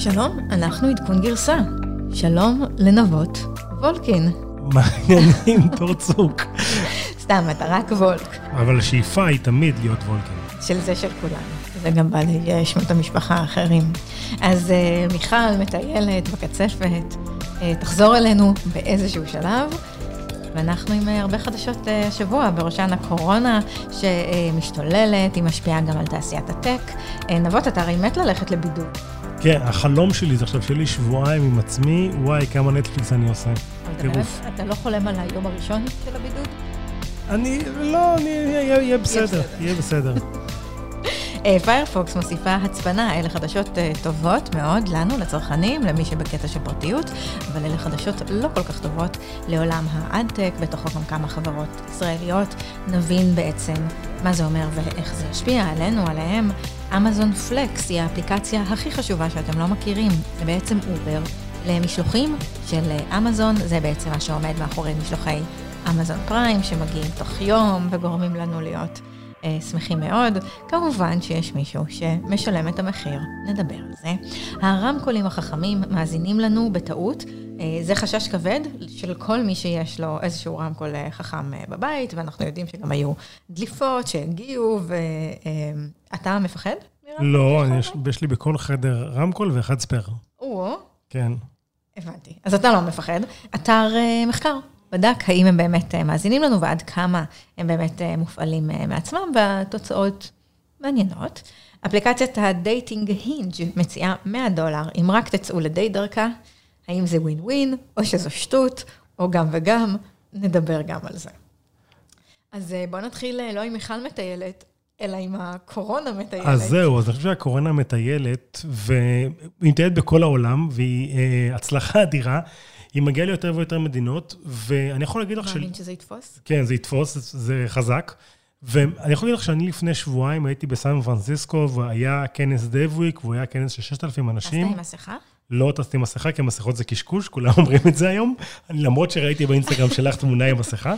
שלום, אנחנו עדכון גרסה. שלום לנבות וולקין. מעניינים, תור צוק. סתם, אתה רק וולק. אבל השאיפה היא תמיד להיות וולקין. של זה של כולנו. זה גם בא לי שמות המשפחה האחרים. אז uh, מיכל מטיילת בקצפת, uh, תחזור אלינו באיזשהו שלב. ואנחנו עם הרבה חדשות השבוע, בראשן הקורונה שמשתוללת, היא משפיעה גם על תעשיית הטק. נבות, אתה הרי מת ללכת לבידוד. כן, החלום שלי זה עכשיו שיהיה לי שבועיים עם עצמי, וואי, כמה נטפליקס אני עושה. טירוף. אתה לא חולם על היום הראשון של הבידוד? אני, לא, אני, יהיה בסדר, יהיה בסדר. פיירפוקס מוסיפה הצפנה, אלה חדשות טובות מאוד לנו, לצרכנים, למי שבקטע של פרטיות, אבל אלה חדשות לא כל כך טובות לעולם ה adtech, בתוכו גם כמה חברות ישראליות. נבין בעצם מה זה אומר ואיך זה ישפיע עלינו, עליהם. Amazon Flex היא האפליקציה הכי חשובה שאתם לא מכירים, זה בעצם אובר למשלוחים של אמזון, זה בעצם מה שעומד מאחורי משלוחי Amazon Prime, שמגיעים תוך יום וגורמים לנו להיות אה, שמחים מאוד. כמובן שיש מישהו שמשלם את המחיר, נדבר על זה. הרמקולים החכמים מאזינים לנו בטעות. אה, זה חשש כבד של כל מי שיש לו איזשהו רמקול חכם בבית, ואנחנו יודעים שגם היו דליפות שהגיעו, ואתה מפחד? לא, יש, יש לי בכל חדר רמקול ואחד spare. או. כן. הבנתי. אז אתה לא מפחד. אתר מחקר בדק האם הם באמת מאזינים לנו ועד כמה הם באמת מופעלים מעצמם, והתוצאות מעניינות. אפליקציית ה dating Hinge מציעה 100 דולר, אם רק תצאו לדייט דרכה, האם זה ווין ווין, או שזו שטות, או גם וגם, נדבר גם על זה. אז בואו נתחיל לא עם מיכל מטיילת, אלא עם הקורונה מטיילת. אז זהו, אז אני חושב שהקורונה מטיילת, והיא מטיילת בכל העולם, והיא הצלחה אדירה. היא מגיעה ליותר ויותר מדינות, ואני יכול להגיד לך ש... מאמין שזה יתפוס? כן, זה יתפוס, זה חזק. ואני יכול להגיד לך שאני לפני שבועיים הייתי בסן פרנסיסקו, והיה כנס דבוויק, והוא היה כנס של 6,000 אנשים. טסת עם מסכה? לא טסתי עם מסכה, כי המסכות זה קשקוש, כולם אומרים את זה היום. למרות שראיתי באינסטגרם שלך תמונה עם מסכה.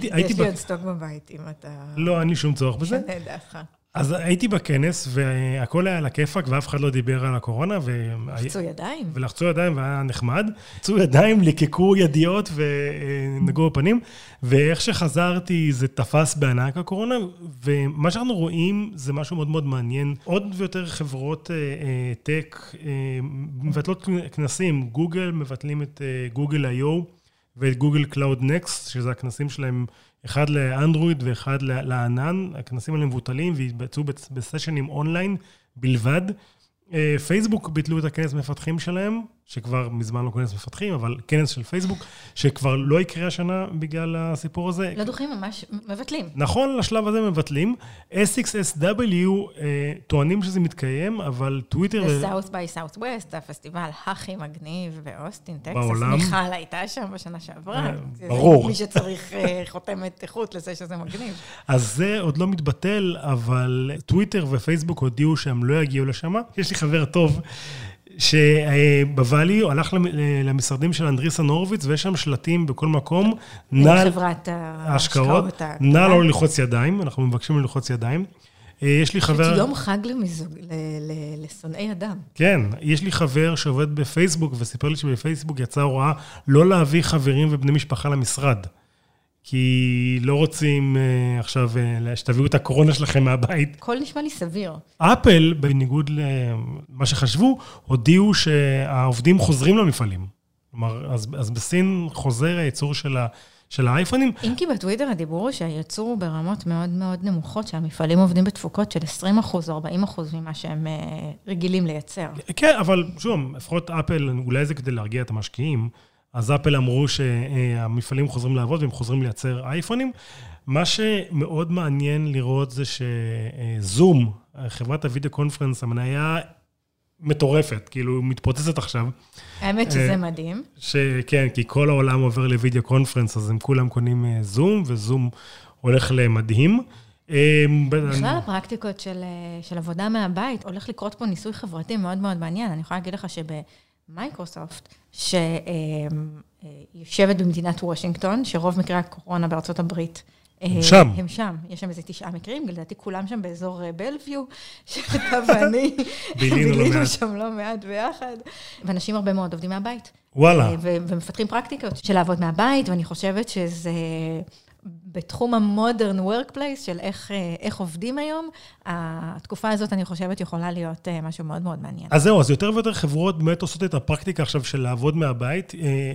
יש לי עוד סטוק בבית, אם אתה... לא, אין לי שום צורך בזה. שנה דעתך. אז הייתי בכנס, והכל היה על הכיפאק, ואף אחד לא דיבר על הקורונה. ו... לחצו ידיים. ולחצו ידיים, והיה נחמד. לחצו ידיים, ליקקו ידיעות ונגעו בפנים, ואיך שחזרתי, זה תפס בענק הקורונה, ומה שאנחנו רואים זה משהו מאוד מאוד מעניין. עוד ויותר חברות tech מבטלות כנסים. גוגל מבטלים את גוגל I.O. ואת Google Cloud Next, שזה הכנסים שלהם, אחד לאנדרואיד ואחד לענן. הכנסים האלה מבוטלים והתבצעו בסשנים אונליין בלבד. פייסבוק ביטלו את הכנס מפתחים שלהם, שכבר מזמן לא כנס מפתחים, אבל כנס של פייסבוק, שכבר לא יקרה השנה בגלל הסיפור הזה. לא דוחים, ממש מבטלים. נכון, לשלב הזה מבטלים. SXSW טוענים שזה מתקיים, אבל טוויטר... זה South by Southwest, הפסטיבל הכי מגניב באוסטין, טקסס. בעולם. מיכל הייתה שם בשנה שעברה. ברור. מי שצריך חותמת איכות לזה שזה מגניב. אז זה עוד לא מתבטל, אבל טוויטר ופייסבוק הודיעו שהם לא יגיעו לשם. יש לי חבר טוב. שבוואלי הוא הלך למשרדים של אנדריסה הורוביץ, ויש שם שלטים בכל מקום. נא... חברת ההשקעות. נא לא ללחוץ ידיים, אנחנו מבקשים ללחוץ ידיים. יש לי חבר... יום חג לשונאי אדם. כן, יש לי חבר שעובד בפייסבוק, וסיפר לי שבפייסבוק יצאה הוראה לא להביא חברים ובני משפחה למשרד. כי לא רוצים uh, עכשיו uh, שתביאו את הקורונה שלכם מהבית. הכל נשמע לי סביר. אפל, בניגוד למה שחשבו, הודיעו שהעובדים חוזרים למפעלים. כלומר, אז, אז בסין חוזר הייצור של, ה, של האייפונים. אם כי בטוויטר הדיבור הוא שהייצור הוא ברמות מאוד מאוד נמוכות, שהמפעלים עובדים בתפוקות של 20 אחוז או 40 אחוז ממה שהם uh, רגילים לייצר. כן, אבל שוב, לפחות אפל, אולי זה כדי להרגיע את המשקיעים. אז אפל אמרו שהמפעלים חוזרים לעבוד והם חוזרים לייצר אייפונים. מה שמאוד מעניין לראות זה שזום, חברת הוידאו קונפרנס, המניה מטורפת, כאילו מתפוצצת עכשיו. האמת שזה מדהים. שכן, כי כל העולם עובר לוידאו קונפרנס, אז הם כולם קונים זום, וזום הולך למדהים. בכלל הפרקטיקות של, של עבודה מהבית, הולך לקרות פה ניסוי חברתי מאוד מאוד מעניין. אני יכולה להגיד לך שב... שיושבת במדינת וושינגטון, שרוב מקרי הקורונה בארצות הברית הם שם. הם שם. יש שם איזה תשעה מקרים, לדעתי כולם שם באזור בלוויו, שאתה ואני בילינו שם לא מעט ביחד. ואנשים הרבה מאוד עובדים מהבית. וואלה. ומפתחים פרקטיקות של לעבוד מהבית, ואני חושבת שזה... בתחום ה modern workplace של איך, איך עובדים היום, התקופה הזאת, אני חושבת, יכולה להיות משהו מאוד מאוד מעניין. אז זהו, אז יותר ויותר חברות באמת עושות את הפרקטיקה עכשיו של לעבוד מהבית.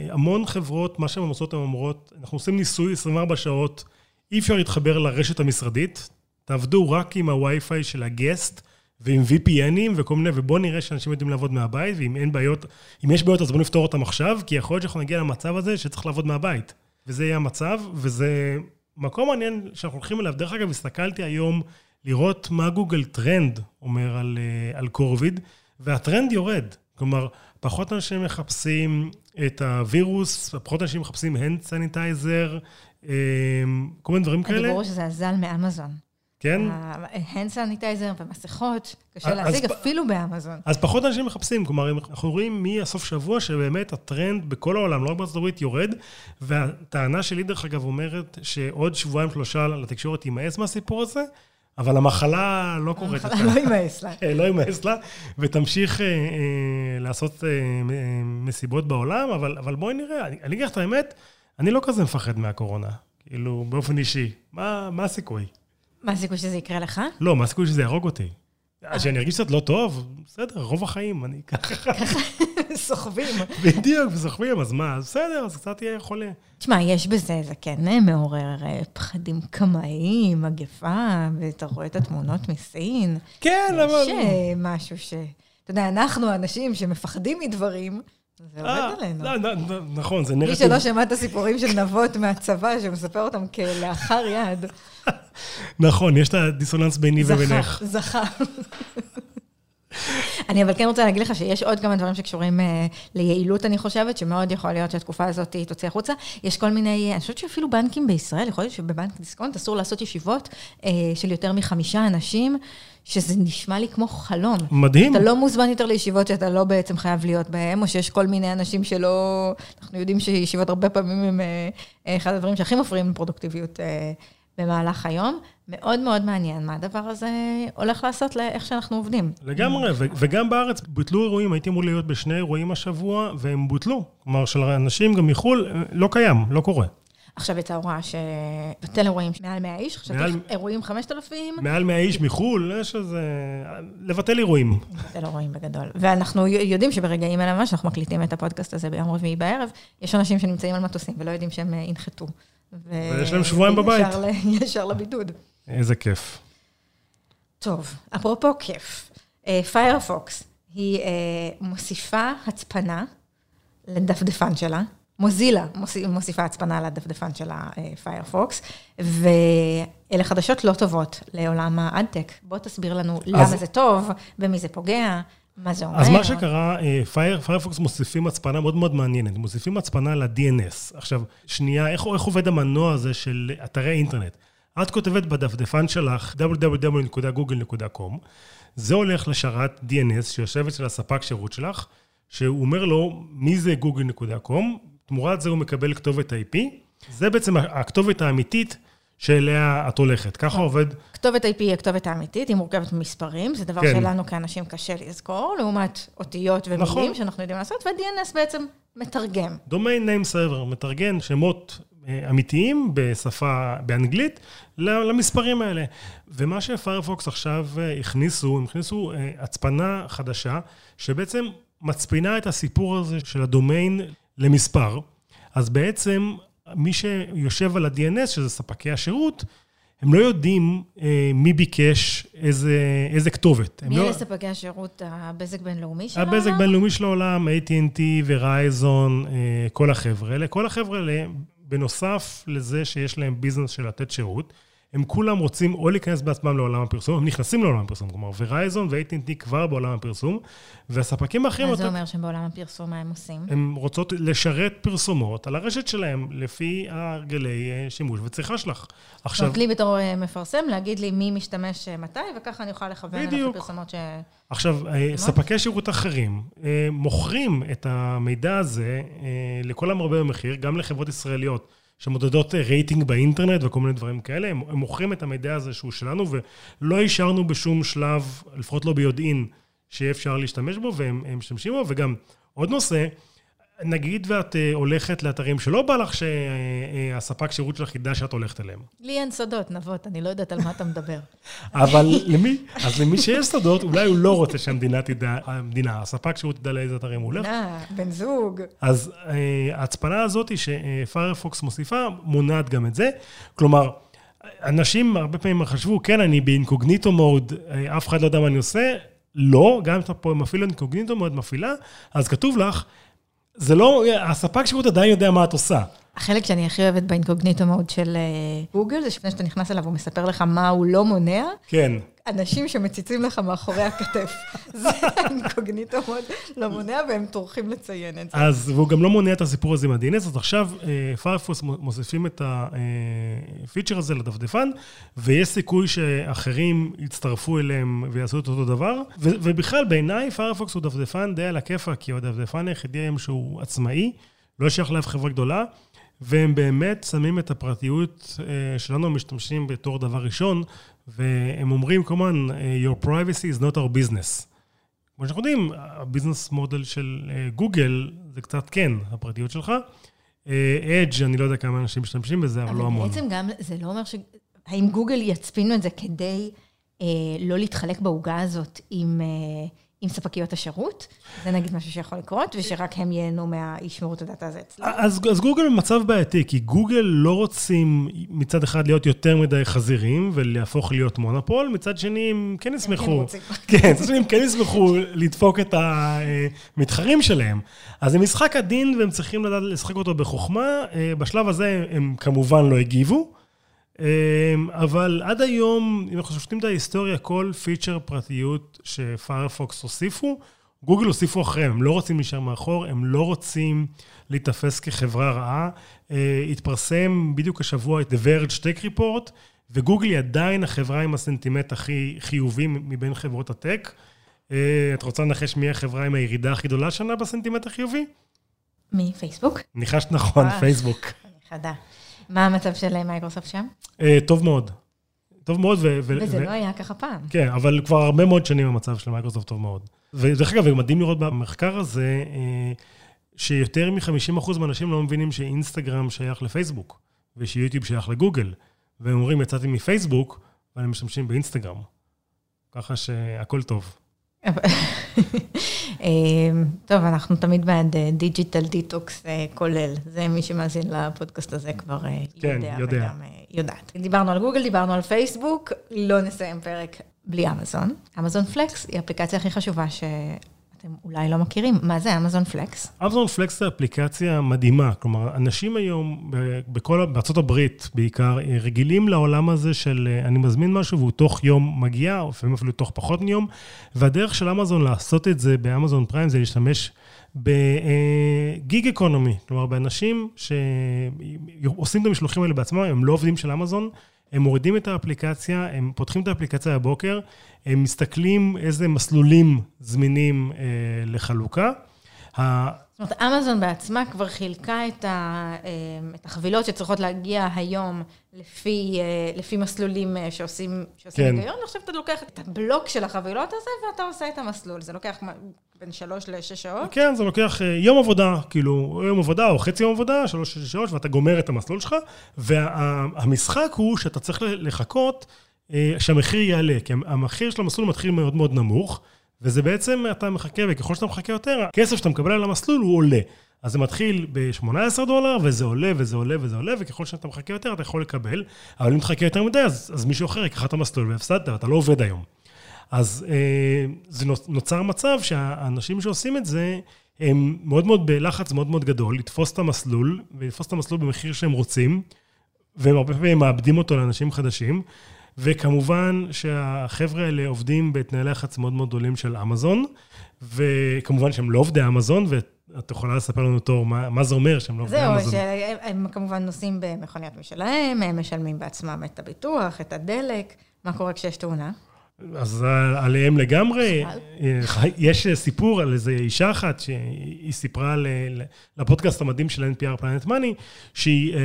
המון חברות, מה שהן עושות, הן אומרות, אנחנו עושים ניסוי 24 שעות, אי אפשר להתחבר לרשת המשרדית, תעבדו רק עם הווי-פיי של ה guest. ועם VPN ים וכל מיני, ובואו נראה שאנשים יודעים לעבוד מהבית, ואם אין בעיות, אם יש בעיות אז בואו נפתור אותם עכשיו, כי יכול להיות שאנחנו נגיע למצב הזה שצריך לעבוד מהבית. וזה יהיה המצב, וזה מקום מעניין שאנחנו הולכים אליו. דרך אגב, הסתכלתי היום לראות מה Google Trend אומר על, על קוביד, והטרנד יורד. כלומר, פחות אנשים מחפשים את הווירוס, פחות אנשים מחפשים hand sanitizer, כל מיני דברים כאלה. הדיבור שזה אזל מאמזון. כן? hand sanitizer ומסכות, קשה להשיג אפילו באמזון. אז פחות אנשים מחפשים, כלומר, אנחנו רואים מהסוף שבוע שבאמת הטרנד בכל העולם, לא רק בארצות הברית, יורד, והטענה שלי, דרך אגב, אומרת שעוד שבועיים, שלושה לתקשורת יימאס מהסיפור הזה, אבל המחלה לא קורית. המחלה לא יימאס לה. לא יימאס לה, ותמשיך לעשות מסיבות בעולם, אבל בואי נראה, אני אגיד לך את האמת, אני לא כזה מפחד מהקורונה, כאילו, באופן אישי. מה הסיכוי? מה הסיכוי שזה יקרה לך? לא, מה הסיכוי שזה יהרוג אותי? שאני ארגיש קצת לא טוב, בסדר, רוב החיים, אני ככה... ככה, סוחבים. בדיוק, סוחבים, אז מה, בסדר, אז קצת יהיה חולה. תשמע, יש בזה, זה כן מעורר פחדים קמאיים, מגפה, ואתה רואה את התמונות מסין. כן, אבל... יש משהו ש... אתה יודע, אנחנו אנשים שמפחדים מדברים, זה עובד עלינו. נכון, זה נראה... מי שלא שמע את הסיפורים של נבות מהצבא, שמספר אותם כלאחר יד. נכון, יש את הדיסוננס ביני ובינך. זכה, זכה. אני אבל כן רוצה להגיד לך שיש עוד כמה דברים שקשורים ליעילות, אני חושבת, שמאוד יכול להיות שהתקופה הזאת תוציא החוצה. יש כל מיני, אני חושבת שאפילו בנקים בישראל, יכול להיות שבבנק דיסקונט אסור לעשות ישיבות של יותר מחמישה אנשים, שזה נשמע לי כמו חלום. מדהים. אתה לא מוזמן יותר לישיבות שאתה לא בעצם חייב להיות בהן, או שיש כל מיני אנשים שלא... אנחנו יודעים שישיבות הרבה פעמים הם אחד הדברים שהכי מפריעים לפרודוקטיביות במהלך היום. מאוד מאוד מעניין מה הדבר הזה הולך לעשות לאיך שאנחנו עובדים. לגמרי, וגם בארץ בוטלו אירועים, הייתי אמור להיות בשני אירועים השבוע, והם בוטלו. כלומר, של אנשים גם מחו"ל, לא קיים, לא קורה. עכשיו יצאה הוראה שבטל אירועים מעל 100 איש, חשבתי אירועים 5,000. מעל 100 איש מחו"ל, יש איזה... לבטל אירועים. לבטל אירועים בגדול. ואנחנו יודעים שברגעים אלה ממש, אנחנו מקליטים את הפודקאסט הזה ביום רביעי בערב, יש אנשים שנמצאים על מטוסים ולא יודעים שהם ינחתו. ויש להם שבועיים בבית. ישר לבידוד. איזה כיף. טוב, אפרופו כיף, פיירפוקס היא מוסיפה הצפנה לדפדפן שלה. מוזילה מוסיפה הצפנה לדפדפן של הפיירפוקס, ואלה חדשות לא טובות לעולם ה adtech. בוא תסביר לנו למה זה טוב, במי זה פוגע, מה זה אומר. אז מה שקרה, פיירפוקס מוסיפים הצפנה מאוד מאוד מעניינת, מוסיפים הצפנה ל-DNS. עכשיו, שנייה, איך עובד המנוע הזה של אתרי אינטרנט? את כותבת בדפדפן שלך www.google.com, זה הולך לשרת DNS שיושבת של הספק שירות שלך, שהוא אומר לו מי זה google.com, תמורת זה הוא מקבל כתובת IP, זה בעצם הכתובת האמיתית שאליה את הולכת, ככה עובד. כתובת IP היא הכתובת האמיתית, היא מורכבת ממספרים, זה דבר שלנו כאנשים קשה לזכור, לעומת אותיות ומילים שאנחנו יודעים לעשות, ו-DNS בעצם מתרגם. Domain Name Server, מתרגם שמות אמיתיים בשפה, באנגלית, למספרים האלה. ומה שפיירפוקס עכשיו הכניסו, הם הכניסו הצפנה חדשה, שבעצם מצפינה את הסיפור הזה של הדומיין למספר. אז בעצם מי שיושב על ה-DNS, שזה ספקי השירות, הם לא יודעים אה, מי ביקש איזה, איזה כתובת. מי לא... אלה ספקי השירות? הבזק בינלאומי של העולם? הבזק בינלאומי של העולם, AT&T ורייזון, אה, כל החבר'ה האלה. כל החבר'ה האלה, בנוסף לזה שיש להם ביזנס של לתת שירות, הם כולם רוצים או להיכנס בעצמם לעולם הפרסום, הם נכנסים לעולם הפרסום, כלומר, ורייזון ו-AT&T כבר בעולם הפרסום, והספקים האחרים... מה זה אומר שהם בעולם הפרסום, מה הם עושים? הם רוצות לשרת פרסומות על הרשת שלהם, לפי הרגלי שימוש וצריכה שלך. עכשיו... זאת לי בתור מפרסם, להגיד לי מי משתמש מתי, וככה אני אוכל לכוון על הפרסומות ש... עכשיו, ספקי שירות אחרים מוכרים את המידע הזה לכל המרבה במחיר, גם לחברות ישראליות. שמודדות רייטינג באינטרנט וכל מיני דברים כאלה, הם, הם מוכרים את המידע הזה שהוא שלנו, ולא אישרנו בשום שלב, לפחות לא ביודעין, שיהיה אפשר להשתמש בו, והם משתמשים בו, וגם עוד נושא, נגיד ואת uh, הולכת לאתרים שלא בא לך שהספק uh, שירות שלך ידע שאת הולכת אליהם. לי אין סודות, נבות, אני לא יודעת על מה אתה מדבר. אבל למי, אז למי שיש סודות, אולי הוא לא רוצה שהמדינה תדע, המדינה, הספק שירות ידע לאיזה אתרים הוא הולך. נא, בן זוג. אז ההצפנה הזאת שפיירפוקס מוסיפה, מונעת גם את זה. כלומר, אנשים הרבה פעמים חשבו, כן, אני באינקוגניטו מוד, אף אחד לא יודע מה אני עושה. לא, גם אם אתה פה מפעיל אינקוגניטו מוד מפעילה, אז כתוב לך, זה לא, הספק שירות עדיין יודע מה את עושה. החלק שאני הכי אוהבת באינקוגניטו מאוד של גוגל, זה שלפני שאתה נכנס אליו, הוא מספר לך מה הוא לא מונע. כן. אנשים שמציצים לך מאחורי הכתף. זה אינקוגניטו מאוד לא מונע, והם טורחים לציין את זה. אז, והוא גם לא מונע את הסיפור הזה עם ה-DNS, אז עכשיו פיירפוס מוסיפים את הפיצ'ר הזה לדפדפן, ויש סיכוי שאחרים יצטרפו אליהם ויעשו את אותו דבר. ובכלל, בעיניי פיירפוקס הוא דפדפן די על הכיפה, כי הוא הדפדפן היחידי היום שהוא עצמאי, לא שייך לאף חברה גדולה. והם באמת שמים את הפרטיות שלנו המשתמשים בתור דבר ראשון, והם אומרים כמובן, your privacy is not our business. כמו שאנחנו יודעים, ה business model של גוגל זה קצת כן, הפרטיות שלך. אדג', אני לא יודע כמה אנשים משתמשים בזה, אבל לא המון. אבל בעצם גם, זה לא אומר ש... האם גוגל יצפינו את זה כדי אה, לא להתחלק בעוגה הזאת עם... אה, עם ספקיות השירות, זה נגיד משהו שיכול לקרות, ושרק הם ייהנו מהישמרו את הדאטה הזה אצלם. אז, אז גוגל במצב בעייתי, כי גוגל לא רוצים מצד אחד להיות יותר מדי חזירים ולהפוך להיות מונופול, מצד שני הם כן ישמחו, כן, כן, מצד שני הם כן ישמחו לדפוק את המתחרים שלהם. אז זה משחק עדין והם צריכים לדעת לשחק אותו בחוכמה, בשלב הזה הם כמובן לא הגיבו. אבל עד היום, אם אנחנו שופטים את ההיסטוריה, כל פיצ'ר פרטיות שפיירפוקס הוסיפו, גוגל הוסיפו אחריהם, הם לא רוצים להישאר מאחור, הם לא רוצים להיתפס כחברה רעה. התפרסם בדיוק השבוע את The Verge Tech Report, וגוגל היא עדיין החברה עם הסנטימט הכי חיובי מבין חברות הטק. את רוצה לנחש מי החברה עם הירידה הכי גדולה שנה בסנטימנט החיובי? מי? פייסבוק? ניחשת נכון, פייסבוק. אני חדה. מה המצב של מייקרוסופט שם? טוב מאוד. טוב מאוד. ו- וזה ו- לא היה ככה פעם. כן, אבל כבר הרבה מאוד שנים המצב של מייקרוסופט טוב מאוד. ודרך אגב, מדהים לראות במחקר הזה, שיותר מ-50% מהאנשים לא מבינים שאינסטגרם שייך לפייסבוק, ושיוטיוב שייך לגוגל. והם אומרים, יצאתי מפייסבוק, ואני משתמש באינסטגרם. ככה שהכל טוב. טוב, אנחנו תמיד בעד digital detox כולל. זה מי שמאזין לפודקאסט הזה כבר כן, יודע, יודע וגם יודעת. דיברנו על גוגל, דיברנו על פייסבוק, לא נסיים פרק בלי אמזון. אמזון פלקס היא האפליקציה הכי חשובה שאתם אולי לא מכירים. מה זה אמזון פלקס? אמזון פלקס זה אפליקציה מדהימה. כלומר, אנשים היום, בארצות הברית בעיקר, רגילים לעולם הזה של אני מזמין משהו והוא תוך יום מגיע, או לפעמים אפילו תוך פחות מיום, והדרך של אמזון לעשות את זה באמזון פריים זה להשתמש בגיג אקונומי. כלומר, באנשים שעושים את המשלוחים האלה בעצמם, הם לא עובדים של אמזון, הם מורידים את האפליקציה, הם פותחים את האפליקציה בבוקר, הם מסתכלים איזה מסלולים זמינים אה, לחלוקה. זאת אומרת, אמזון בעצמה כבר חילקה את, ה, את החבילות שצריכות להגיע היום לפי, לפי מסלולים שעושים, שעושים כן. היגיון, ועכשיו אתה לוקח את הבלוק של החבילות הזה ואתה עושה את המסלול. זה לוקח בין שלוש לשש שעות? כן, זה לוקח יום עבודה, כאילו, יום עבודה או חצי יום עבודה, שלוש לשש שעות, ואתה גומר את המסלול שלך, והמשחק הוא שאתה צריך לחכות שהמחיר יעלה, כי המחיר של המסלול מתחיל מאוד מאוד נמוך. וזה בעצם, אתה מחכה, וככל שאתה מחכה יותר, הכסף שאתה מקבל על המסלול הוא עולה. אז זה מתחיל ב-18 דולר, וזה עולה, וזה עולה, וזה עולה, וככל שאתה מחכה יותר, אתה יכול לקבל. אבל אם תחכה יותר מדי, אז, אז מישהו אחר ייקח את המסלול והפסדת, ואתה לא עובד היום. אז אה, זה נוצר מצב שהאנשים שעושים את זה, הם מאוד מאוד בלחץ מאוד מאוד גדול, לתפוס את המסלול, ולתפוס את המסלול במחיר שהם רוצים, והם הרבה פעמים מאבדים אותו לאנשים חדשים. וכמובן שהחבר'ה האלה עובדים בתנאי לחץ מאוד מאוד גדולים של אמזון, וכמובן שהם לא עובדי אמזון, ואת יכולה לספר לנו תור מה, מה זה אומר שהם לא עובדי אמזון. זהו, שהם כמובן נוסעים במכוניות משלהם, הם משלמים בעצמם את הביטוח, את הדלק. מה קורה כשיש תאונה? אז עליהם לגמרי. יש סיפור על איזו אישה אחת שהיא סיפרה לפודקאסט המדהים של NPR פלנט מאני, שהיא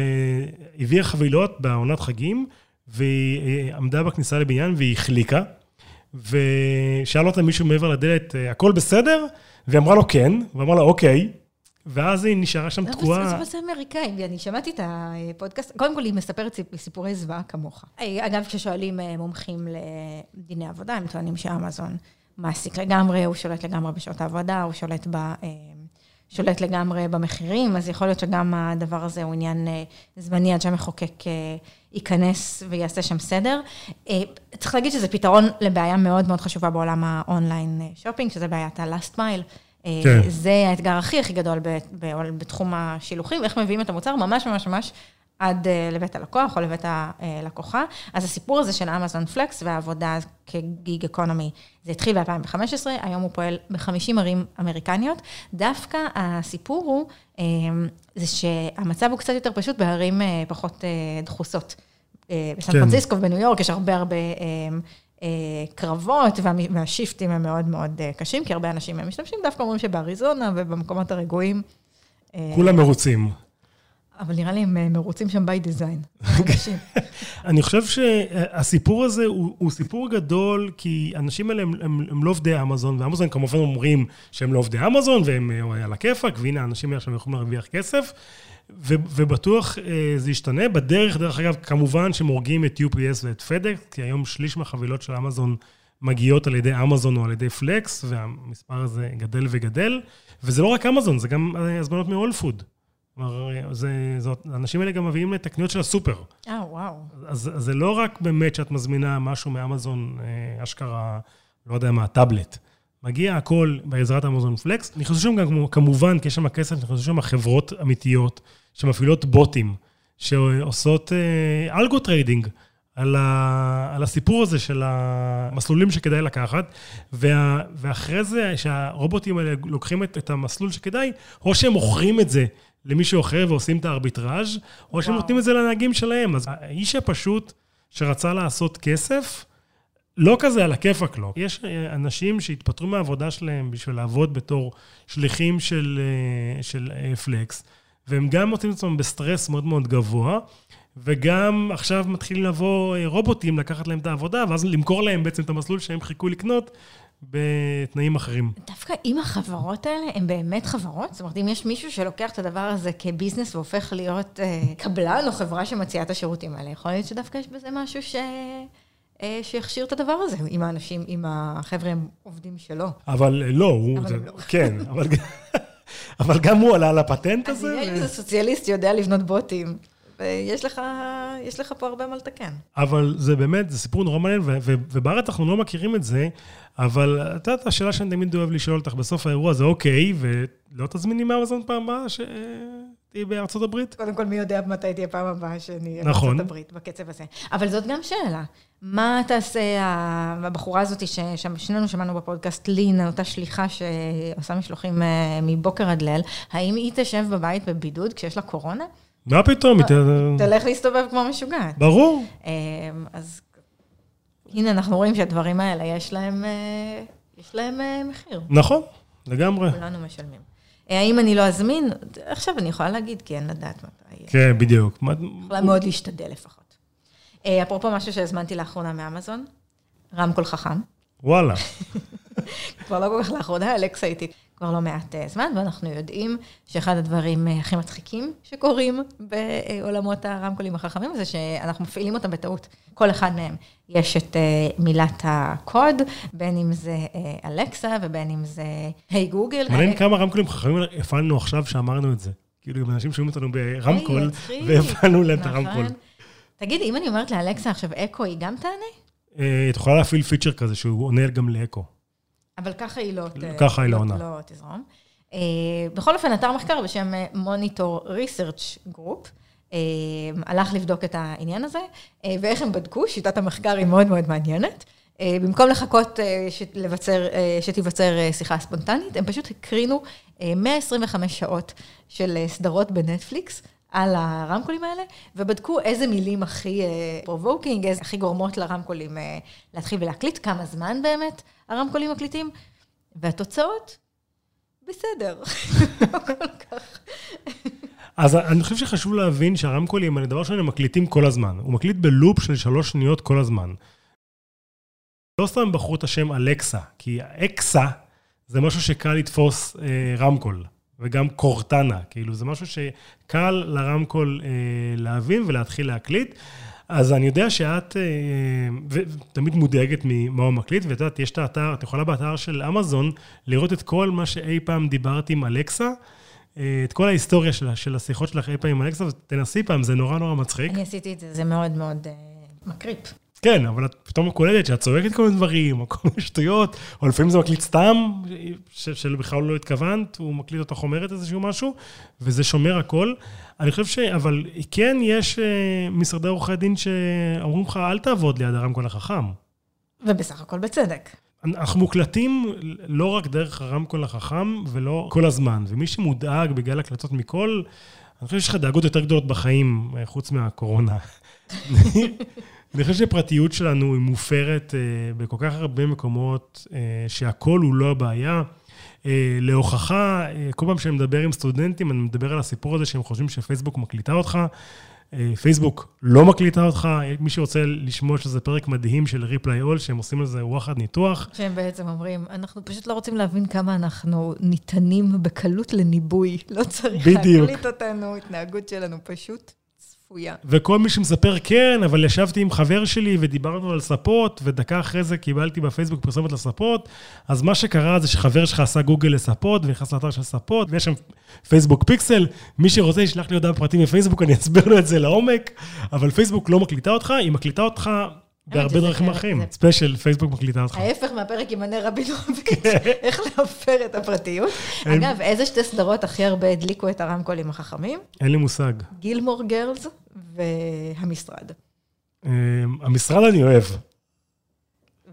הביאה חבילות בעונת חגים, והיא עמדה בכניסה לבניין והיא החליקה, ושאל אותה מישהו מעבר לדלת, הכל בסדר? והיא אמרה לו כן, ואמרה לה אוקיי. ואז היא נשארה שם תקועה. זה אמריקאי, אני שמעתי את הפודקאסט, קודם כל היא מספרת סיפורי זוועה כמוך. אגב, כששואלים מומחים לדיני עבודה, הם טוענים שאמזון מעסיק לגמרי, הוא שולט לגמרי בשעות העבודה, הוא שולט, ב, שולט לגמרי במחירים, אז יכול להיות שגם הדבר הזה הוא עניין זמני עד שהמחוקק ייכנס ויעשה שם סדר. צריך להגיד שזה פתרון לבעיה מאוד מאוד חשובה בעולם ה online shopping, שזה בעיית ה-last mile. כן. זה האתגר הכי הכי גדול בתחום השילוחים, איך מביאים את המוצר ממש ממש ממש עד לבית הלקוח או לבית הלקוחה. אז הסיפור הזה של אמזון פלקס והעבודה כ gig economy, זה התחיל ב-2015, היום הוא פועל ב-50 ערים אמריקניות. דווקא הסיפור הוא, זה שהמצב הוא קצת יותר פשוט בערים פחות דחוסות. בסן פרנסיסקו ובניו יורק יש הרבה הרבה... קרבות, והשיפטים הם מאוד מאוד קשים, כי הרבה אנשים משתמשים, דווקא אומרים שבאריזונה ובמקומות הרגועים. כולם מרוצים. אבל נראה לי הם מרוצים שם by design. אני חושב שהסיפור הזה הוא סיפור גדול, כי האנשים האלה הם לא עובדי אמזון, ואמזון כמובן אומרים שהם לא עובדי אמזון, והם על הכיפאק, והנה האנשים האלה עכשיו יכולים להרוויח כסף. ובטוח זה ישתנה. בדרך, דרך אגב, כמובן שהם הורגים את UPS ואת FedEx, כי היום שליש מהחבילות של אמזון מגיעות על ידי אמזון או על ידי פלקס, והמספר הזה גדל וגדל. וזה לא רק אמזון, זה גם הזמנות מ- Whole Foods. כלומר, האנשים האלה גם מביאים את הקניות של הסופר. אה, וואו. אז זה לא רק באמת שאת מזמינה משהו מאמזון, אשכרה, לא יודע מה, טאבלט. מגיע הכל בעזרת אמזון פלקס. נכנסו שם גם, כמובן, כי יש שם כסף, נכנסו שם חברות אמיתיות, שמפעילות בוטים, שעושות אה, algo trading על, ה, על הסיפור הזה של המסלולים שכדאי לקחת, וה, ואחרי זה, שהרובוטים האלה לוקחים את, את המסלול שכדאי, או שהם מוכרים את זה למישהו אחר ועושים את הארביטראז', או שהם נותנים את זה לנהגים שלהם. אז האיש הפשוט שרצה לעשות כסף, לא כזה על הכיפאק לו. יש אנשים שהתפטרו מהעבודה שלהם בשביל לעבוד בתור שליחים של, של פלקס, והם גם מוצאים את עצמם בסטרס מאוד מאוד גבוה, וגם עכשיו מתחילים לבוא רובוטים לקחת להם את העבודה, ואז למכור להם בעצם את המסלול שהם חיכו לקנות. בתנאים אחרים. דווקא אם החברות האלה הן באמת חברות, זאת אומרת, אם יש מישהו שלוקח את הדבר הזה כביזנס והופך להיות אה, קבלן או חברה שמציעה את השירותים האלה, יכול להיות שדווקא יש בזה משהו ש... שיכשיר את הדבר הזה, אם האנשים, אם החבר'ה הם עובדים שלו. אבל לא, הוא... אבל לא. כן, אבל... אבל גם הוא עלה על הפטנט הזה. אז אם איזה סוציאליסט שיודע לבנות בוטים, ויש לך, יש לך פה הרבה מה לתקן. אבל זה באמת, זה סיפור נורא מעניין, ובארץ אנחנו לא מכירים את זה, אבל את יודעת, השאלה שאני תמיד אוהב לשאול אותך בסוף האירוע זה, אוקיי, ולא תזמיני מאמזון פעם הבאה ש... תהיי בארצות הברית? קודם כל, מי יודע מתי תהיה פעם הבאה שאני אהיה נכון. בארצות הברית, בקצב הזה. אבל זאת גם שאלה. מה תעשה הבחורה הזאת, ששנינו שמענו בפודקאסט לין, אותה שליחה שעושה משלוחים מבוקר עד ליל, האם היא תשב בבית בבידוד כשיש לה קורונה? מה פתאום? תלך להסתובב כמו משוגעת. ברור. אז הנה, אנחנו רואים שהדברים האלה, יש להם, יש להם מחיר. נכון, לגמרי. כולנו משלמים. האם אני לא אזמין? עכשיו אני יכולה להגיד, כי אין לדעת מתי. כן, בדיוק. יכולה מאוד להשתדל לפחות. אפרופו משהו שהזמנתי לאחרונה מאמזון, רמקול חכם. וואלה. כבר לא כל כך לאחרונה, אלכסה איתי כבר לא מעט זמן, ואנחנו יודעים שאחד הדברים הכי מצחיקים שקורים בעולמות הרמקולים החכמים, זה שאנחנו מפעילים אותם בטעות. כל אחד מהם יש את מילת הקוד, בין אם זה אלכסה ובין אם זה היי גוגל. מעניין כמה רמקולים חכמים הפעלנו עכשיו שאמרנו את זה. כאילו, אם אנשים שומעים אותנו ברמקול, והפעלנו להם את הרמקול. תגיד, אם אני אומרת לאלכסה עכשיו אקו, היא גם תענה? את יכולה להפעיל פיצ'ר כזה שהוא עונה גם לאקו. אבל ככה היא לא, ככה היא לא, עונה. לא תזרום. בכל אופן, אתר מחקר בשם Monitor Research Group, הלך לבדוק את העניין הזה, ואיך הם בדקו, שיטת המחקר היא מאוד מאוד מעניינת. במקום לחכות שתיווצר שיחה ספונטנית, הם פשוט הקרינו 125 שעות של סדרות בנטפליקס, על הרמקולים האלה, ובדקו איזה מילים הכי provoking, הכי גורמות לרמקולים להתחיל ולהקליט, כמה זמן באמת הרמקולים מקליטים, והתוצאות, בסדר. אז אני חושב שחשוב להבין שהרמקולים דבר ראשון, הם מקליטים כל הזמן. הוא מקליט בלופ של שלוש שניות כל הזמן. לא סתם בחרו את השם אלקסה, כי אלקסה זה משהו שקל לתפוס אה, רמקול, וגם קורטנה, כאילו זה משהו שקל לרמקול אה, להבין ולהתחיל להקליט. אז אני יודע שאת אה, תמיד מודאגת ממה הוא מקליט, ואת יודעת, יש את האתר, את יכולה באתר של אמזון לראות את כל מה שאי פעם דיברתי עם אלקסה. אה, את כל ההיסטוריה של, של השיחות שלך אי פעם עם אלכסה, ותנסי פעם, זה נורא נורא מצחיק. אני עשיתי את זה, זה מאוד מאוד uh, מקריפ. כן, אבל את פתאום קולטת שאת צועקת כל מיני דברים, או כל מיני שטויות, או לפעמים זה מקליט סתם, שבכלל לא התכוונת, הוא מקליט אותך אומרת איזשהו משהו, וזה שומר הכל. אני חושב ש... אבל כן, יש uh, משרדי עורכי דין שאומרים לך, אל תעבוד ליד הרמקול החכם. ובסך הכל בצדק. אנחנו מוקלטים לא רק דרך הרמקול החכם, ולא כל הזמן. ומי שמודאג בגלל הקלטות מכל, אני חושב שיש לך דאגות יותר גדולות בחיים, אה, חוץ מהקורונה. אני חושב שהפרטיות שלנו היא מופרת uh, בכל כך הרבה מקומות, uh, שהכל הוא לא הבעיה. Uh, להוכחה, כל פעם שאני מדבר עם סטודנטים, אני מדבר על הסיפור הזה שהם חושבים שפייסבוק מקליטה אותך. אה, פייסבוק לא מקליטה אותך, מי שרוצה לשמוע שזה פרק מדהים של ריפליי אול, שהם עושים על זה וואחד ניתוח. שהם בעצם אומרים, אנחנו פשוט לא רוצים להבין כמה אנחנו ניתנים בקלות לניבוי. לא צריך בדיוק. להקליט אותנו, התנהגות שלנו פשוט צפויה. וכל מי שמספר, כן, אבל ישבתי עם חבר שלי ודיברנו על ספות, ודקה אחרי זה קיבלתי בפייסבוק פרסומת לספות, אז מה שקרה זה שחבר שלך עשה גוגל לספות, ונכנס לאתר של ספות, ויש שם פייסבוק פיקסל. מי שרוצה ישלח לי הודעה בפרטי בפייסבוק, אני אסביר לו את זה לעומק, אבל פייסבוק לא מקליטה אותך, היא מקליטה אותך בהרבה דרכים אחרים. special, פייסבוק מקליטה אותך. ההפך מהפרק עם ענה רבינוביץ', איך להפר את הפרטיות. אגב, איזה שתי סדרות הכי הרבה הדליקו את הרמקולים החכמים? אין לי מושג. Gilmore Girls והמשרד. אמ, המשרד אני אוהב.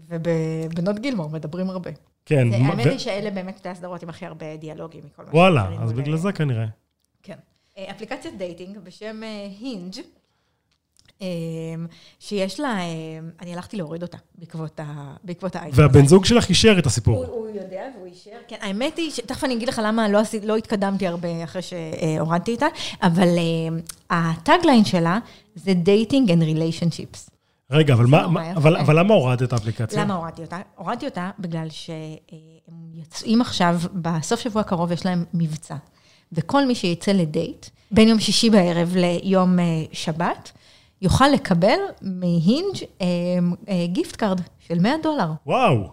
ובבנות גילמור מדברים הרבה. כן. האמת היא שאלה באמת שתי הסדרות עם הכי הרבה דיאלוגים מכל מה וואלה, אז בגלל זה כנראה. כן. אה, אפליקציית dating בשם הינג' אה, שיש לה, אמ, אני הלכתי להוריד אותה בעקבות האייטם. והבן זוג שלך אישר את הסיפור. הוא יודע והוא אישר, כן. האמת היא, תכף אני אגיד לך למה לא, לא התקדמתי הרבה אחרי שהורדתי אותה, אבל אמ, ה tagline שלה זה Dating and Relationships. רגע, אבל, מה, מה, אבל, אבל למה הורדת את האפליקציה? למה הורדתי אותה? הורדתי אותה בגלל שהם יוצאים עכשיו, בסוף שבוע הקרוב יש להם מבצע. וכל מי שיצא לדייט, בין יום שישי בערב ליום אה, שבת, יוכל לקבל מהינג' gift card של 100 דולר. וואו.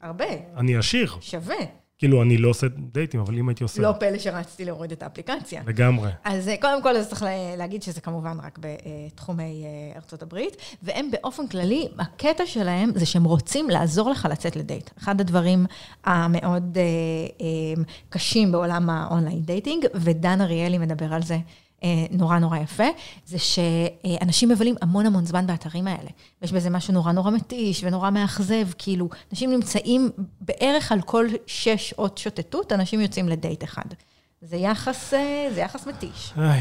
הרבה. אני עשיר. שווה. כאילו, אני לא עושה דייטים, אבל אם הייתי עושה... לא פלא שרצתי להוריד את האפליקציה. לגמרי. אז אה, קודם כל, אז צריך להגיד שזה כמובן רק בתחומי אה, ארצות הברית, והם באופן כללי, הקטע שלהם זה שהם רוצים לעזור לך לצאת לדייט. אחד הדברים המאוד אה, קשים בעולם ה online dating, ודן אריאלי מדבר על זה אה, נורא נורא יפה, זה שאנשים מבלים המון המון זמן באתרים האלה. ויש בזה משהו נורא נורא מתיש ונורא מאכזב, כאילו, אנשים נמצאים בערך על כל שש שעות שוטטות, אנשים יוצאים לדייט אחד. זה יחס, אה, זה יחס מתיש. איי,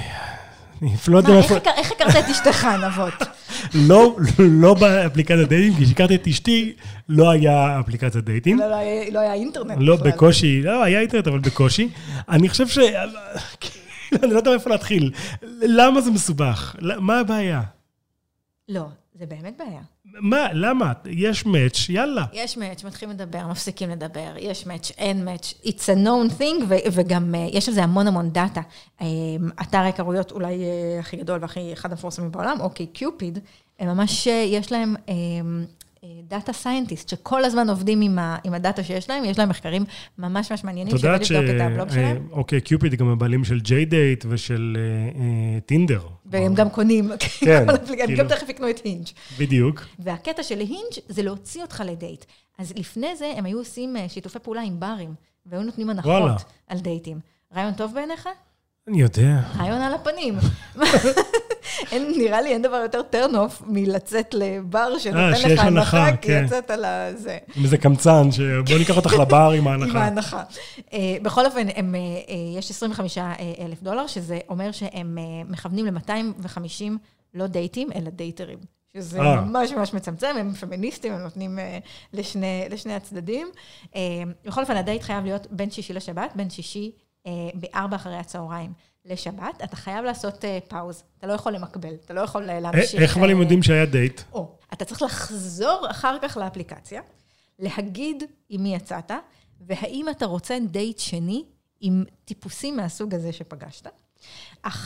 אני לא יודע איפה... איך הכרת את אשתך, נבות? לא, לא באפליקציית דייטים, כי כשהכרתי את אשתי, לא היה אפליקציית דייטים. לא, לא היה אינטרנט לא, בקושי, לא, היה אינטרנט, אבל בקושי. אני חושב ש... אני לא יודע מאיפה להתחיל. למה זה מסובך? מה הבעיה? לא, זה באמת בעיה. מה, למה? יש מאץ', יאללה. יש מאץ', מתחילים לדבר, מפסיקים לדבר, יש מאץ', אין מאץ', it's a known thing, וגם uh, יש על זה המון המון דאטה. Um, אתר ההיכרויות אולי uh, הכי גדול והכי אחד המפורסמים בעולם, אוקיי, OkCupid, הם ממש, uh, יש להם um, data scientist, שכל הזמן עובדים עם, ה, עם הדאטה שיש להם, יש להם מחקרים ממש ממש מעניינים, שווה לבדוק את הבלוג שלהם. אוקיי, OkCupid גם הבעלים של ג'יי דייט ושל טינדר. והם גם קונים, כן, הם כאילו. גם תכף יקנו את הינג'. בדיוק. והקטע של הינג' זה להוציא אותך לדייט. אז לפני זה הם היו עושים שיתופי פעולה עם ברים, והיו נותנים הנחות על דייטים. רעיון טוב בעיניך? אני יודע. רעיון על הפנים. אין, נראה לי אין דבר יותר טרנוף מלצאת לבר אה, שנותן שיש לך הנחה, כי כן. יצאת לזה. עם איזה קמצן, שבוא ניקח אותך לבר עם עם ההנחה. ההנחה. אה, בכל אופן, הם, אה, אה, יש 25 אלף דולר, שזה אומר שהם אה, מכוונים ל-250 לא דייטים, אלא דייטרים. שזה אה. ממש ממש מצמצם, הם פמיניסטים, הם נותנים אה, לשני, לשני הצדדים. אה, בכל אופן, הדייט חייב להיות בין שישי לשבת, בין שישי אה, בארבע אחרי הצהריים לשבת. אתה חייב לעשות אה, pause, אתה לא יכול למקבל, אתה לא יכול אה, אה, להמשיך. איך אבל הם יודעים שהיה דייט? או, אתה צריך לחזור אחר כך לאפליקציה, להגיד עם מי יצאת, והאם אתה רוצה דייט שני עם טיפוסים מהסוג הזה שפגשת.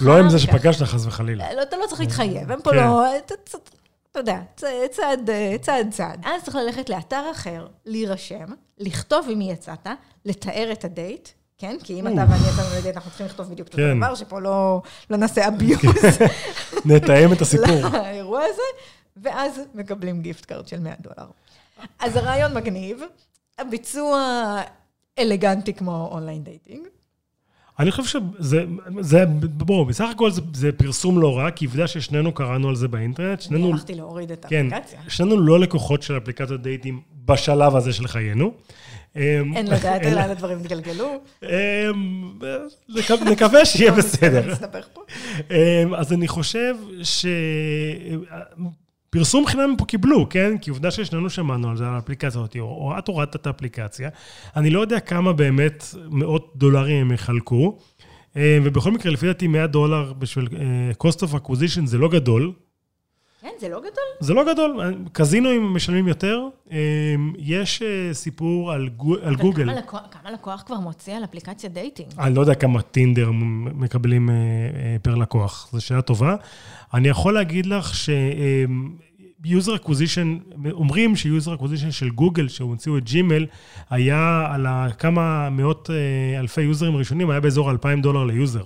לא עם זה שפגשת, חס וחלילה. לא, אתה לא צריך להתחייב, הם פה כן. לא... אתה- יודע, צעד, צעד, צעד. אז צריך ללכת לאתר אחר, להירשם, לכתוב עם מי יצאת, לתאר את הדייט, כן? כי אם אתה ואני יצאנו לדייט, אנחנו צריכים לכתוב בדיוק את אותו כן. דבר, שפה לא לא נעשה abuse נתאם את הסיפור. לאירוע הזה, ואז מקבלים gift card של 100 דולר. אז הרעיון מגניב, הביצוע אלגנטי כמו online dating. אני חושב שזה, זה, בואו, בסך הכל זה, זה פרסום לא רע, כי עובדה ששנינו קראנו על זה באינטרנט, אני שנינו, הלכתי להוריד את כן, האפליקציה. שנינו לא לקוחות של אפליקציות דייטים בשלב הזה של חיינו. אין לדעת לאן הדברים התגלגלו. אמ, נק- נקווה שיהיה בסדר. אמ, אז אני חושב שפרסום חינם הם פה קיבלו, כן? כי עובדה ששנינו שמענו על זה, על האפליקציה הזאת, או, או את הורדת את האפליקציה. אני לא יודע כמה באמת מאות דולרים הם יחלקו. אמ, ובכל מקרה, לפי דעתי 100 דולר בשביל אה, cost of acquisition זה לא גדול. כן, זה לא גדול. זה לא גדול, קזינואים משלמים יותר. אמ, יש אה, סיפור על, גו, על גוגל. כמה לקוח- כמה לקוח כבר מוציא על אפליקציה dating? אני לא יודע כמה טינדר מקבלים אה, אה, per לקוח, זו שאלה טובה. אני יכול להגיד לך ש-user acquisition, אומרים ש-user acquisition של גוגל, שהוציאו את ג'ימל, היה על כמה מאות אה, אלפי יוזרים ראשונים, היה באזור 2,000 דולר ליוזר.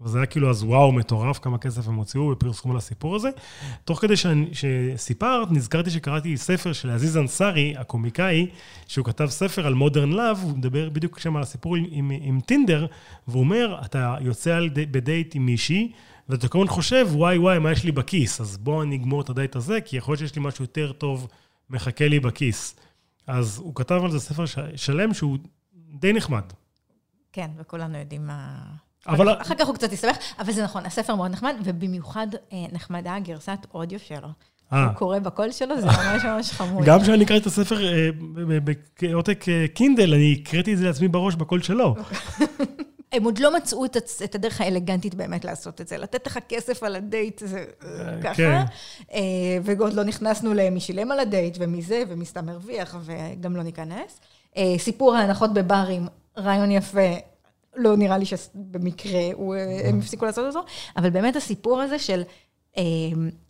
וזה היה כאילו אז וואו, מטורף, כמה כסף הם הוציאו בפרסום על הסיפור הזה. תוך כדי שאני- שסיפרת, נזכרתי שקראתי ספר של עזיז אנסארי, הקומיקאי, שהוא כתב ספר על modern love, הוא מדבר בדיוק שם על הסיפור עם, עם, עם טינדר, והוא אומר, אתה יוצא בדייט עם מישהי, ואתה הזמן חושב, וואי וואי, מה יש לי בכיס? אז בוא אני אגמור את הדייט הזה, כי יכול להיות שיש לי משהו יותר טוב מחכה לי בכיס. אז הוא כתב על זה ספר שלם שהוא די נחמד. כן, וכולנו יודעים מה... אבל- אחר כך הוא קצת הסתבך, אבל זה נכון, הספר מאוד נחמד, ובמיוחד אה, נחמדה הגרסת אודיו שלו. אה. הוא קורא בקול שלו, זה ממש ממש חמוד. גם כשאני אקרא את הספר אה, בעותק קינדל, אני הקראתי את זה לעצמי בראש בקול שלו. הם עוד לא מצאו את, הדרך האלגנטית באמת לעשות את זה. לתת לך כסף על הדייט, זה ככה. כן. ועוד לא נכנסנו למי שילם על הדייט, ומי זה, ומי סתם הרוויח, וגם לא ניכנס. סיפור ההנחות בברים, רעיון יפה. לא נראה לי שבמקרה הוא, אה, הם הפסיקו לעשות אותו, אבל באמת הסיפור הזה של אה,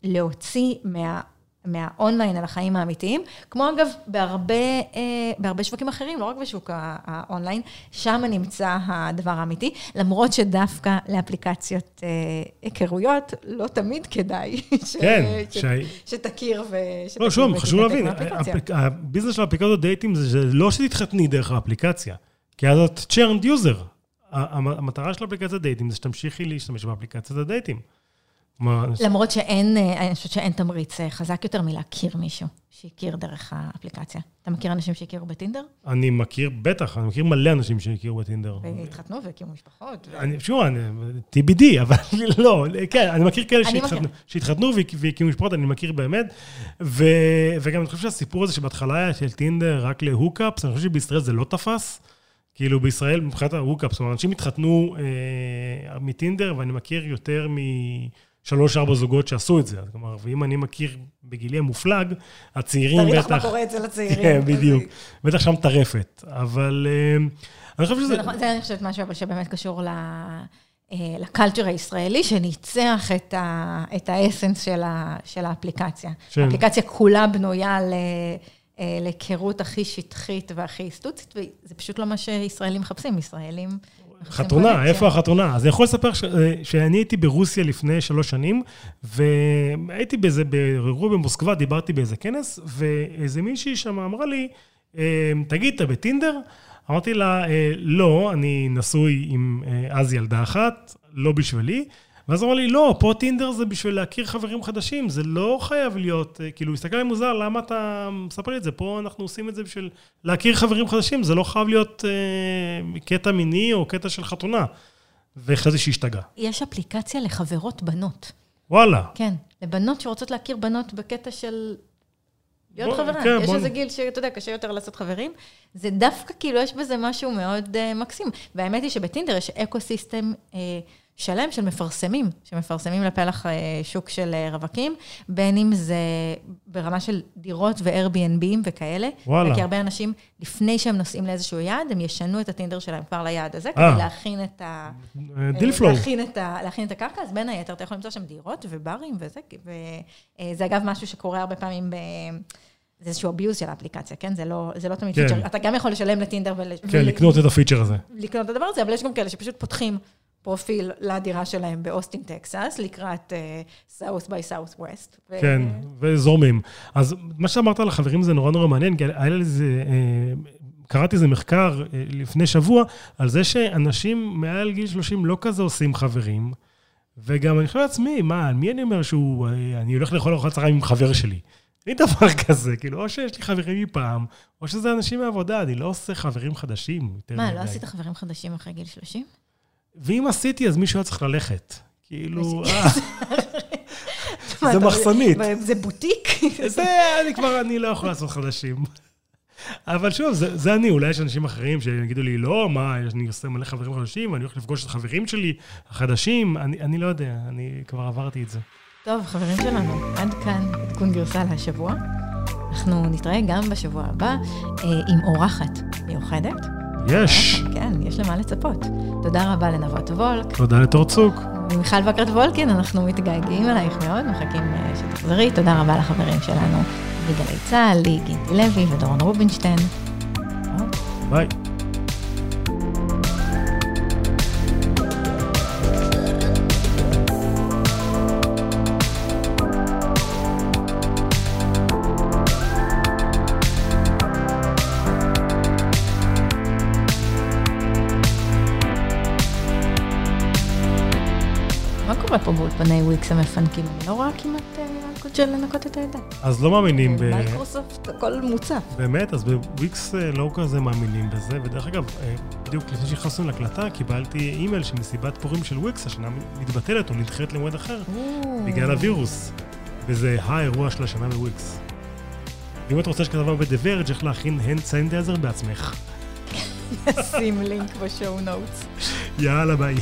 להוציא מה... מהאונליין על החיים האמיתיים, כמו אגב בהרבה, אה, בהרבה שווקים אחרים, לא רק בשוק האונליין, שם נמצא הדבר האמיתי, למרות שדווקא לאפליקציות אה, היכרויות לא תמיד כדאי ש, כן, ש, שה- שתכיר ו... לא, שוב, חשוב להבין, הביזנס של אפליקציות דייטים זה לא שתתחתני דרך האפליקציה, כי אז את churned user. המטרה של אפליקציית דייטים זה שתמשיכי להשתמש באפליקציית הדייטים. למרות שאין, אה, אני חושבת שאין תמריץ אה, חזק יותר מלהכיר מישהו שהכיר דרך האפליקציה. אתה מכיר אנשים שהכירו בטינדר? אני מכיר, בטח, אני מכיר מלא אנשים שהכירו בטינדר. והתחתנו והקימו משפחות. אני, שוב, אני, TBD, אבל לא, כן, אני מכיר כאלה שהתחתנו, והקימו משפחות, אני מכיר באמת. ו, וגם אני חושב שהסיפור הזה שבהתחלה היה של טינדר רק ל hookups, אני חושב שבישראל זה לא תפס. כאילו בישראל, מבחינת ה hookups, זאת אומרת, אנשים התחתנו אה, מטינדר, ואני מכיר יותר משלוש-ארבע זוגות שעשו את זה. כלומר, ואם אני מכיר בגילי המופלג, הצעירים תראי בטח... לך מה קורה אצל הצעירים. כן, בדיוק. בטח שם טרפת. אבל אה, אני חושב שזה... זה נכון, זה אני חושבת משהו אבל שבאמת קשור ל... אה, ל culture הישראלי, שניצח את, ה, את ה essence של, ה, של האפליקציה. כן. האפליקציה כולה בנויה ל, אה, להיכרות הכי שטחית והכי הסטוצית, וזה פשוט לא מה שישראלים מחפשים, ישראלים... חתונה. איפה החתונה? אז אני יכול לספר ש... אה, שאני הייתי ברוסיה לפני שלוש שנים, והייתי באיזה, באירוע במוסקבה, דיברתי באיזה כנס, ואיזה מישהי שם אמרה לי, אה, תגיד, אתה בטינדר? אמרתי לה, "אה, לא, אני נשוי עם אה, אז ילדה אחת, לא בשבילי. ואז הוא אמר לי, לא, פה טינדר זה בשביל להכיר חברים חדשים, זה לא חייב להיות, אה, כאילו, הסתכל עליי מוזר, למה אתה מספר לי את זה? פה אנחנו עושים את זה בשביל להכיר חברים חדשים, זה לא חייב להיות אה, קטע מיני או קטע של חתונה. ואחרי זה שהשתגע. יש אפליקציה לחברות בנות. וואלה. כן, לבנות שרוצות להכיר בנות בקטע של להיות בוא, חברה. כן, יש בוא איזה גיל שאתה יודע, קשה יותר לעשות חברים. זה דווקא, כאילו, יש בזה משהו מאוד uh, מקסים. והאמת היא שבטינדר יש אקו סיסטם uh, שלם של מפרסמים, שמפרסמים לפלח uh, שוק של uh, רווקים, בין אם זה ברמה של דירות ו-Airbnb וכאלה. וואלה. כי הרבה אנשים, לפני שהם נוסעים לאיזשהו יעד, הם ישנו את הטינדר שלהם כבר ליעד הזה, אה. כדי להכין את ה... אה, deal flow. להכין להכין את הקרקע, אז בין היתר אתה יכול למצוא שם דירות וברים וזה, וזה אגב משהו שקורה הרבה פעמים ב... זה איזשהו abuse של האפליקציה, כן? זה לא, זה לא תמיד כן. feature. אתה גם יכול לשלם לטינדר ול... כן, לקנות את ה feature הזה. לקנות את הדבר הזה, אבל יש גם כאלה שפשוט פותחים פרופיל לדירה שלהם באוסטין, טקסס, לקראת uh, South by Southwest. ו- כן, וזורמים. אז מה שאמרת על החברים זה נורא נורא מעניין, כי היה לי איזה... אה, קראתי איזה מחקר אה, לפני שבוע על זה שאנשים מעל גיל 30 לא כזה עושים חברים, וגם אני חושב לעצמי, מה, על מי אני אומר שהוא... אה, אני הולך לאכול ארוחת צהריים עם חבר שלי. אין דבר כזה, כאילו, או שיש לי חברים מפעם, או שזה אנשים מעבודה, אני לא עושה חברים חדשים. מה. לא עשית חברים חדשים אחרי גיל 30? ואם עשיתי, אז מישהו היה צריך ללכת. כאילו, אה, זה מחסנית. זה בוטיק? זה, אני כבר, אני לא יכול לעשות חדשים. אבל שוב, זה, זה אני, אולי יש אנשים אחרים שיגידו לי, לא, מה, אני עושה מלא חברים חדשים, אני הולך לפגוש את החברים שלי החדשים, אני, אני לא יודע, אני כבר עברתי את זה. טוב, חברים שלנו, עד כאן עדכון גרסה להשבוע. אנחנו נתראה גם בשבוע הבא אה, עם אורחת מיוחדת. יש. כן, יש למה לצפות. תודה רבה לנבות וולק. תודה לתור צוק. ומיכל וקרת וולקין, אנחנו מתגעגעים אלייך מאוד, מחכים אה, שתחזרי. תודה רבה לחברים שלנו בגלי צה"ל, לי גינדי לוי ודורון רובינשטיין. ביי. קורה פה באולפני וויקס המפנקים? אני לא רואה כמעט קוד של לנקות את הידיים. אז לא מאמינים ב... מייקרוסופט, הכל מוצף. באמת, אז בוויקס אה, לא כזה מאמינים בזה, ודרך אגב, אה, בדיוק לפני שנכנסנו להקלטה, קיבלתי אימייל שמסיבת פורים של וויקס השנה מתבטלת או נדחית למועד אחר, בגלל הווירוס. וזה האירוע של השנה בוויקס. ואם את רוצה שכתבה ב"דה-ורג'" איך להכין hand sanitizer בעצמך. שים לינק ב show notes. יאללה, ביי.